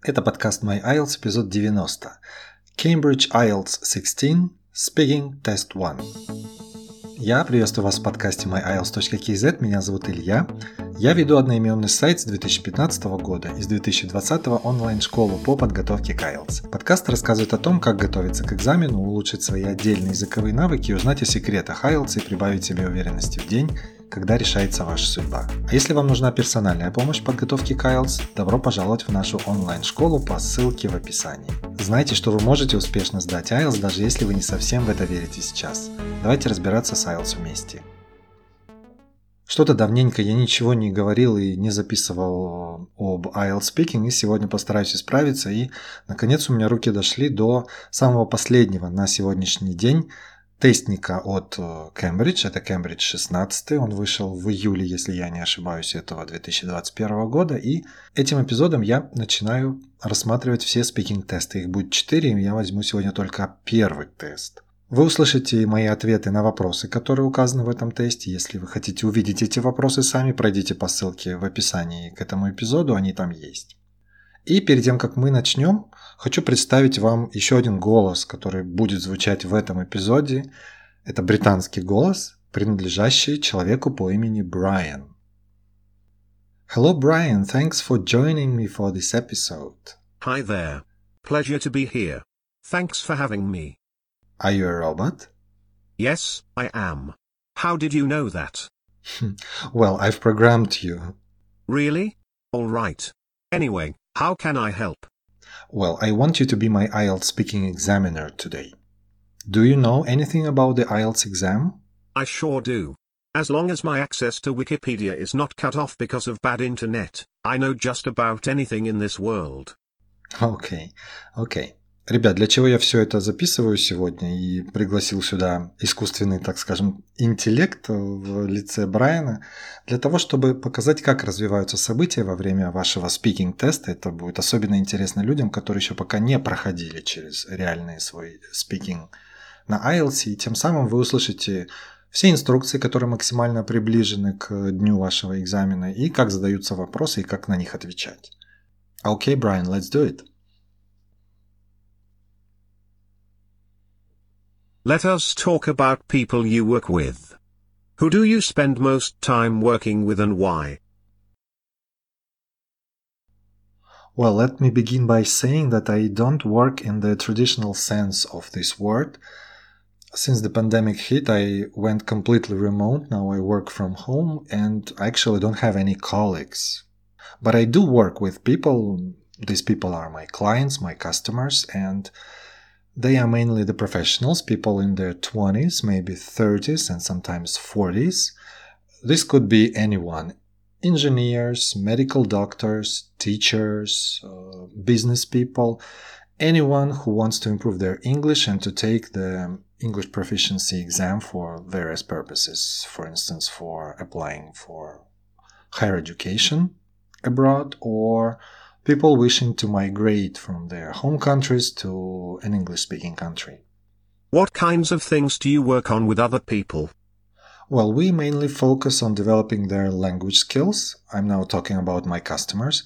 Это подкаст My IELTS, эпизод 90. Cambridge IELTS 16, Speaking Test 1. Я приветствую вас в подкасте myielts.kz, меня зовут Илья. Я веду одноименный сайт с 2015 года и с 2020 онлайн-школу по подготовке к IELTS. Подкаст рассказывает о том, как готовиться к экзамену, улучшить свои отдельные языковые навыки, узнать о секретах IELTS и прибавить себе уверенности в день, когда решается ваша судьба. А если вам нужна персональная помощь в подготовке к IELTS, добро пожаловать в нашу онлайн-школу по ссылке в описании. Знайте, что вы можете успешно сдать IELTS, даже если вы не совсем в это верите сейчас. Давайте разбираться с IELTS вместе. Что-то давненько я ничего не говорил и не записывал об IELTS Speaking, и сегодня постараюсь исправиться. И, наконец, у меня руки дошли до самого последнего на сегодняшний день тестника от Cambridge, это Cambridge 16, он вышел в июле, если я не ошибаюсь, этого 2021 года, и этим эпизодом я начинаю рассматривать все спикинг-тесты, их будет 4, и я возьму сегодня только первый тест. Вы услышите мои ответы на вопросы, которые указаны в этом тесте. Если вы хотите увидеть эти вопросы сами, пройдите по ссылке в описании к этому эпизоду, они там есть. И перед тем, как мы начнем, хочу представить вам еще один голос, который будет звучать в этом эпизоде. Это британский голос, принадлежащий человеку по имени Брайан. Hello, Brian. Thanks for joining me for this episode. Hi there. Pleasure to be here. Thanks for having me. Are you a robot? Yes, I am. How did you know that? well, I've programmed you. Really? Alright. Anyway, how can I help? Well, I want you to be my IELTS speaking examiner today. Do you know anything about the IELTS exam? I sure do. As long as my access to Wikipedia is not cut off because of bad internet, I know just about anything in this world. Okay, okay. Ребят, для чего я все это записываю сегодня и пригласил сюда искусственный, так скажем, интеллект в лице Брайана, для того, чтобы показать, как развиваются события во время вашего спикинг-теста. Это будет особенно интересно людям, которые еще пока не проходили через реальный свой спикинг на IELTS, и тем самым вы услышите все инструкции, которые максимально приближены к дню вашего экзамена, и как задаются вопросы, и как на них отвечать. Окей, okay, Brian, let's do it. Let us talk about people you work with. Who do you spend most time working with and why? Well, let me begin by saying that I don't work in the traditional sense of this word. Since the pandemic hit, I went completely remote. Now I work from home and I actually don't have any colleagues. But I do work with people. These people are my clients, my customers, and they are mainly the professionals, people in their 20s, maybe 30s, and sometimes 40s. This could be anyone engineers, medical doctors, teachers, uh, business people, anyone who wants to improve their English and to take the English proficiency exam for various purposes. For instance, for applying for higher education abroad or people wishing to migrate from their home countries to an English speaking country. What kinds of things do you work on with other people? Well, we mainly focus on developing their language skills. I'm now talking about my customers.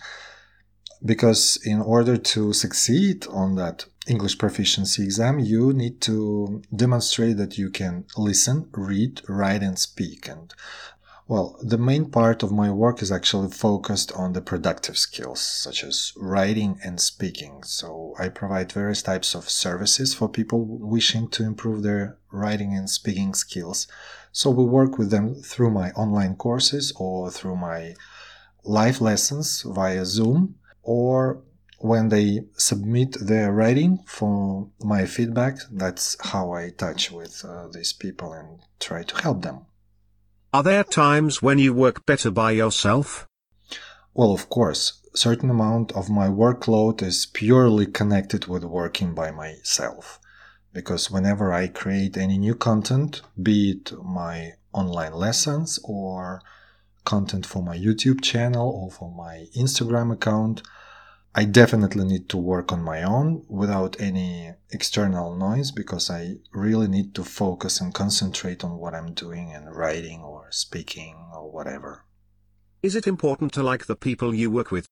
Because in order to succeed on that English proficiency exam, you need to demonstrate that you can listen, read, write, and speak. And well, the main part of my work is actually focused on the productive skills, such as writing and speaking. So I provide various types of services for people wishing to improve their writing and speaking skills. So we work with them through my online courses or through my live lessons via Zoom or when they submit their writing for my feedback. That's how I touch with uh, these people and try to help them. Are there times when you work better by yourself? Well, of course. Certain amount of my workload is purely connected with working by myself. Because whenever I create any new content, be it my online lessons or content for my YouTube channel or for my Instagram account, I definitely need to work on my own without any external noise because I really need to focus and concentrate on what I'm doing and writing or speaking or whatever. Is it important to like the people you work with?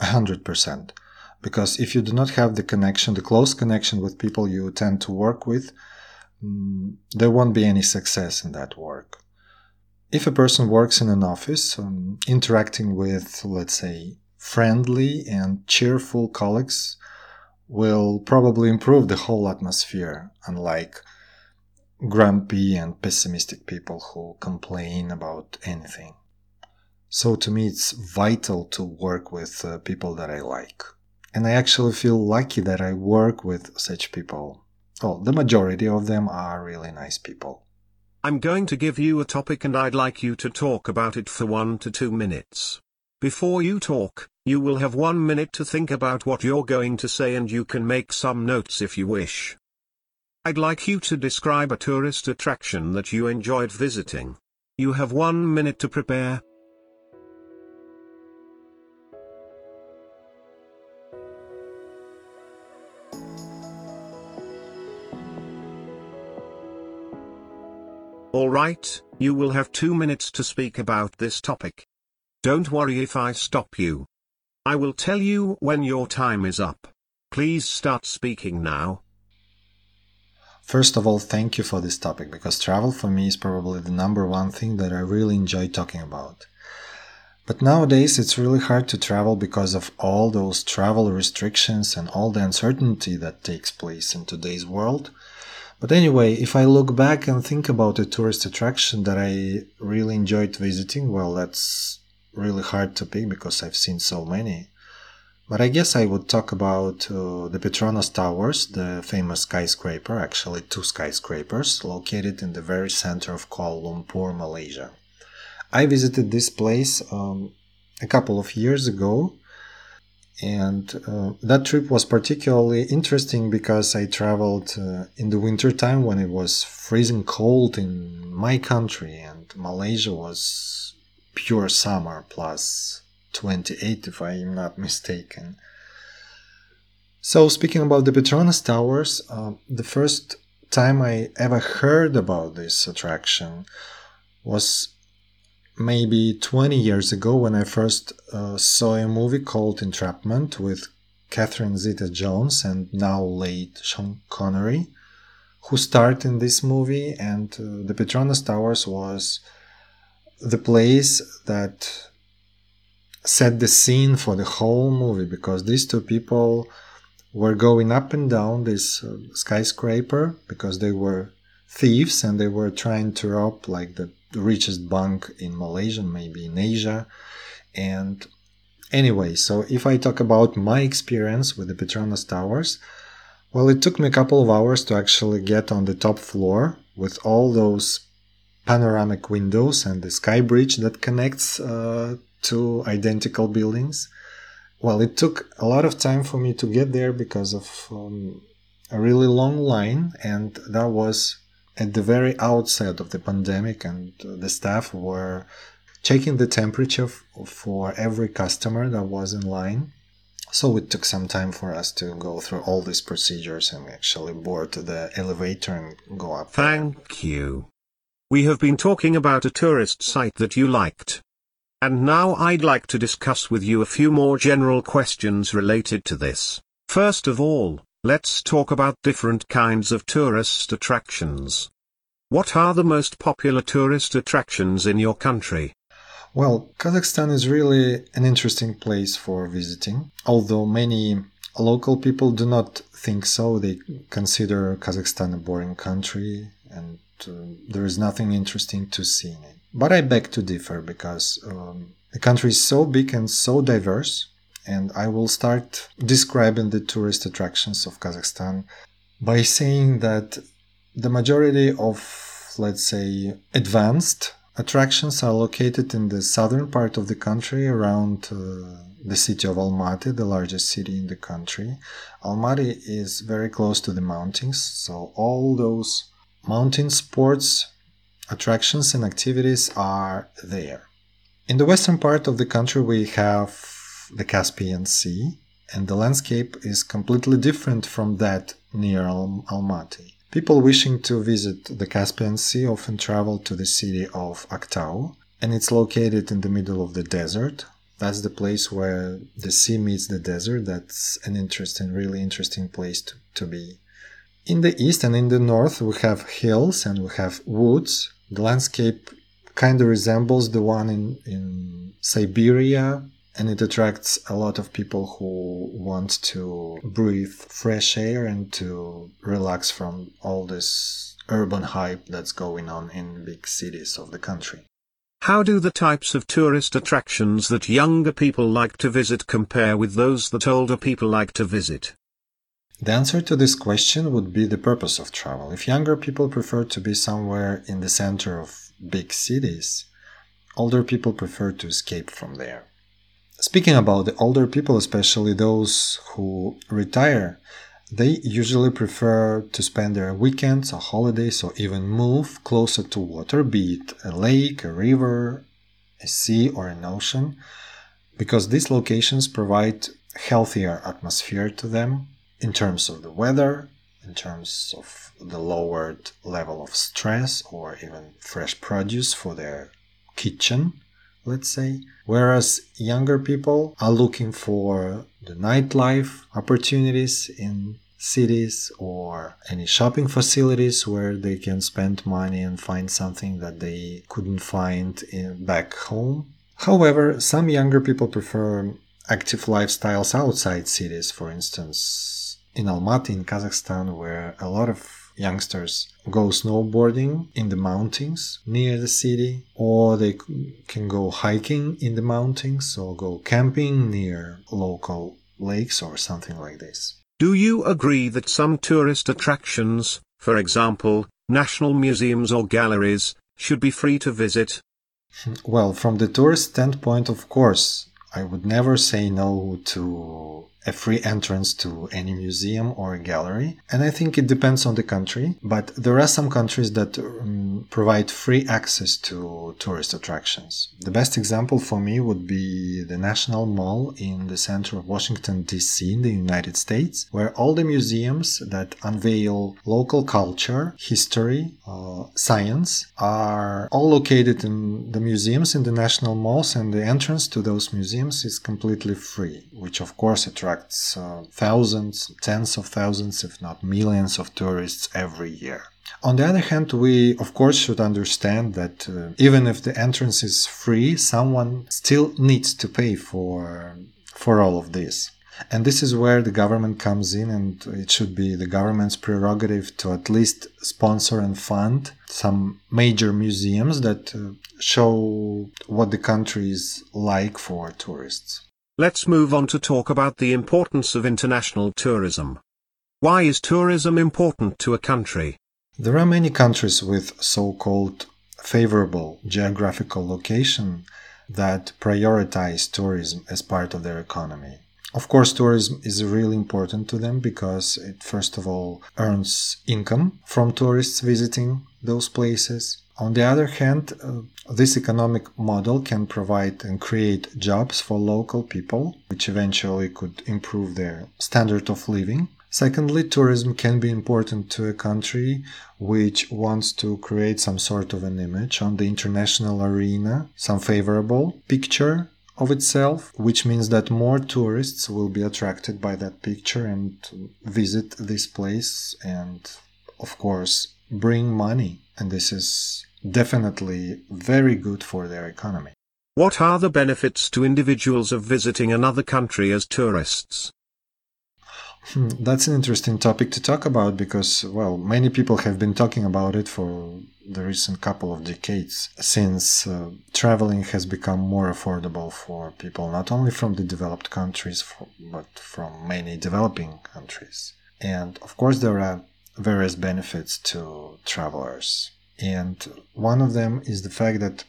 A hundred percent. Because if you do not have the connection, the close connection with people you tend to work with, mm, there won't be any success in that work. If a person works in an office, um, interacting with, let's say, friendly and cheerful colleagues will probably improve the whole atmosphere, unlike grumpy and pessimistic people who complain about anything. So to me, it's vital to work with uh, people that I like. And I actually feel lucky that I work with such people. Oh, the majority of them are really nice people. I'm going to give you a topic and I'd like you to talk about it for one to two minutes. Before you talk, you will have one minute to think about what you're going to say and you can make some notes if you wish. I'd like you to describe a tourist attraction that you enjoyed visiting. You have one minute to prepare. Alright, you will have two minutes to speak about this topic. Don't worry if I stop you. I will tell you when your time is up. Please start speaking now. First of all, thank you for this topic because travel for me is probably the number one thing that I really enjoy talking about. But nowadays it's really hard to travel because of all those travel restrictions and all the uncertainty that takes place in today's world. But anyway, if I look back and think about a tourist attraction that I really enjoyed visiting, well, that's really hard to pick because I've seen so many. But I guess I would talk about uh, the Petronas Towers, the famous skyscraper, actually two skyscrapers, located in the very center of Kuala Lumpur, Malaysia. I visited this place um, a couple of years ago, and uh, that trip was particularly interesting because I traveled uh, in the winter time when it was freezing cold in my country, and Malaysia was pure summer plus 28 if I am not mistaken. So speaking about the Petronas Towers, uh, the first time I ever heard about this attraction was maybe 20 years ago when I first uh, saw a movie called Entrapment with Catherine Zeta-Jones and now late Sean Connery, who starred in this movie. And uh, the Petronas Towers was the place that set the scene for the whole movie because these two people were going up and down this uh, skyscraper because they were thieves and they were trying to rob like the richest bank in Malaysia, maybe in Asia. And anyway, so if I talk about my experience with the Petronas Towers, well, it took me a couple of hours to actually get on the top floor with all those panoramic windows and the sky bridge that connects uh, two identical buildings. Well, it took a lot of time for me to get there because of um, a really long line, and that was at the very outset of the pandemic, and the staff were checking the temperature f- for every customer that was in line. So it took some time for us to go through all these procedures and actually board the elevator and go up. Thank you. We have been talking about a tourist site that you liked. And now I'd like to discuss with you a few more general questions related to this. First of all, let's talk about different kinds of tourist attractions. What are the most popular tourist attractions in your country? Well, Kazakhstan is really an interesting place for visiting, although many local people do not think so. They consider Kazakhstan a boring country and there is nothing interesting to see in it. But I beg to differ because um, the country is so big and so diverse, and I will start describing the tourist attractions of Kazakhstan by saying that the majority of, let's say, advanced attractions are located in the southern part of the country around uh, the city of Almaty, the largest city in the country. Almaty is very close to the mountains, so all those mountain sports attractions and activities are there. In the western part of the country, we have the Caspian Sea, and the landscape is completely different from that near Al- Almaty. People wishing to visit the Caspian Sea often travel to the city of Aktau, and it's located in the middle of the desert. That's the place where the sea meets the desert. That's an interesting, really interesting place to, to be. In the east and in the north, we have hills and we have woods. The landscape kind of resembles the one in, in Siberia, and it attracts a lot of people who want to breathe fresh air and to relax from all this urban hype that's going on in big cities of the country. How do the types of tourist attractions that younger people like to visit compare with those that older people like to visit? The answer to this question would be the purpose of travel. If younger people prefer to be somewhere in the center of big cities, older people prefer to escape from there. Speaking about the older people, especially those who retire, they usually prefer to spend their weekends or holidays or even move closer to water, be it a lake, a river, a sea, or an ocean, because these locations provide healthier atmosphere to them in terms of the weather, in terms of the lowered level of stress or even fresh produce for their kitchen, let's say. Whereas younger people are looking for the nightlife opportunities in cities or any shopping facilities where they can spend money and find something that they couldn't find in, back home. However, some younger people prefer active lifestyles outside cities, for instance, in Almaty in Kazakhstan, where a lot of youngsters go snowboarding in the mountains near the city, or they can go hiking in the mountains, or go camping near local lakes or something like this. Do you agree that some tourist attractions, for example, national museums or galleries, should be free to visit? Well, from the tourist standpoint, of course, I would never say no to a free entrance to any museum or gallery. And I think it depends on the country, but there are some countries that um, provide free access to tourist attractions. The best example for me would be the National Mall in the center of Washington, D.C., in the United States, where all the museums that unveil local culture, history, uh, science are all located in the museums in the national malls, and the entrance to those museums is completely free, which of course attracts attracts uh, thousands, tens of thousands, if not millions of tourists every year. On the other hand, we of course should understand that uh, even if the entrance is free, someone still needs to pay for for all of this. And this is where the government comes in, and it should be the government's prerogative to at least sponsor and fund some major museums that uh, show what the country is like for tourists. Let's move on to talk about the importance of international tourism. Why is tourism important to a country? There are many countries with so called favorable geographical location that prioritize tourism as part of their economy. Of course, tourism is really important to them because it first of all earns income from tourists visiting those places. On the other hand, uh, this economic model can provide and create jobs for local people, which eventually could improve their standard of living. Secondly, tourism can be important to a country which wants to create some sort of an image on the international arena, some favorable picture of itself, which means that more tourists will be attracted by that picture and visit this place and, of course, bring money. And this is definitely very good for their economy. What are the benefits to individuals of visiting another country as tourists? Hmm, that's an interesting topic to talk about because, well, many people have been talking about it for the recent couple of decades since uh, traveling has become more affordable for people, not only from the developed countries, but from many developing countries. And of course, there are various benefits to travelers. And one of them is the fact that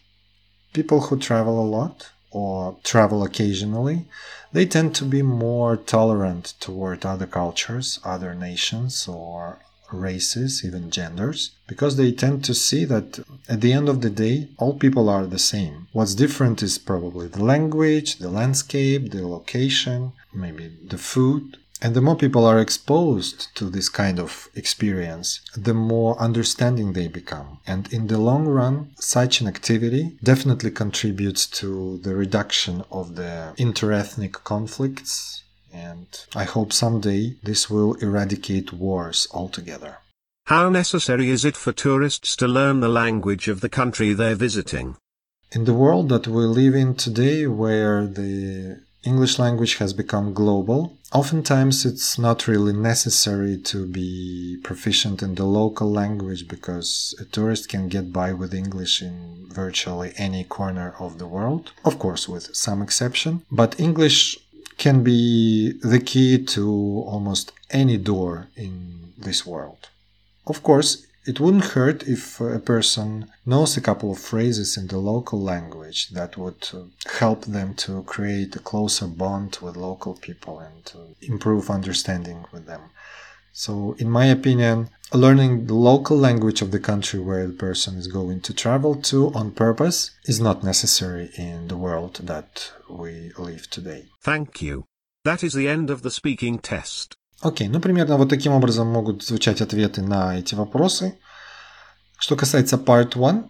people who travel a lot or travel occasionally, they tend to be more tolerant toward other cultures, other nations, or races, even genders, because they tend to see that at the end of the day, all people are the same. What's different is probably the language, the landscape, the location, maybe the food, And the more people are exposed to this kind of experience, the more understanding they become. And in the long run, such an activity definitely contributes to the reduction of the interethnic conflicts. And I hope someday this will eradicate wars altogether. How necessary is it for tourists to learn the language of the country they're visiting? In the world that we live in today, where the English language has become global. Oftentimes, it's not really necessary to be proficient in the local language because a tourist can get by with English in virtually any corner of the world, of course, with some exception. But English can be the key to almost any door in this world. Of course, it wouldn't hurt if a person knows a couple of phrases in the local language that would uh, help them to create a closer bond with local people and to improve understanding with them. So, in my opinion, learning the local language of the country where the person is going to travel to on purpose is not necessary in the world that we live today. Thank you. That is the end of the speaking test. Окей, ну примерно вот таким образом могут звучать ответы на эти вопросы. Что касается Part 1,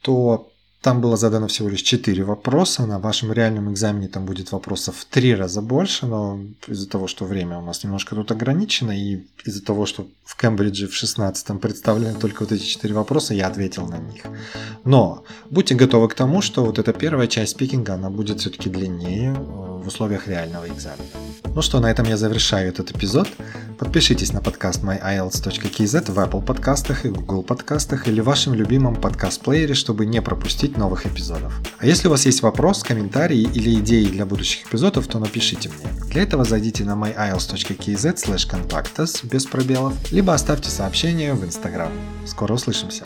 то там было задано всего лишь 4 вопроса. На вашем реальном экзамене там будет вопросов в 3 раза больше, но из-за того, что время у нас немножко тут ограничено, и из-за того, что в Кембридже в 16-м представлены только вот эти 4 вопроса, я ответил на них. Но будьте готовы к тому, что вот эта первая часть спикинга, она будет все-таки длиннее в условиях реального экзамена. Ну что, на этом я завершаю этот эпизод. Подпишитесь на подкаст myielts.kz в Apple подкастах и Google подкастах или вашем любимом подкаст-плеере, чтобы не пропустить новых эпизодов. А если у вас есть вопрос, комментарии или идеи для будущих эпизодов, то напишите мне. Для этого зайдите на myielts.kz slash без пробелов, либо оставьте сообщение в Instagram. Скоро услышимся!